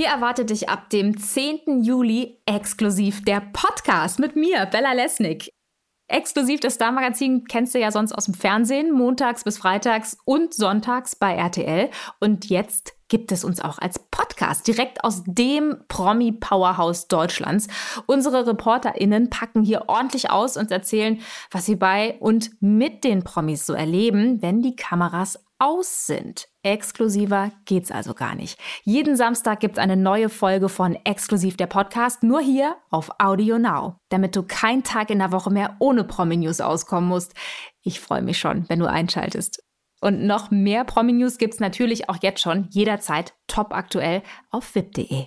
erwartet dich ab dem 10. Juli exklusiv der Podcast mit mir, Bella Lesnick. Exklusiv das Star-Magazin kennst du ja sonst aus dem Fernsehen, montags bis freitags und sonntags bei RTL. Und jetzt gibt es uns auch als Podcast direkt aus dem Promi-Powerhouse Deutschlands. Unsere ReporterInnen packen hier ordentlich aus und erzählen, was sie bei und mit den Promis so erleben, wenn die Kameras aus sind. Exklusiver geht's also gar nicht. Jeden Samstag gibt's eine neue Folge von Exklusiv der Podcast, nur hier auf Audio Now, damit du keinen Tag in der Woche mehr ohne Promi-News auskommen musst. Ich freue mich schon, wenn du einschaltest. Und noch mehr Promi-News gibt's natürlich auch jetzt schon jederzeit top aktuell auf wip.de.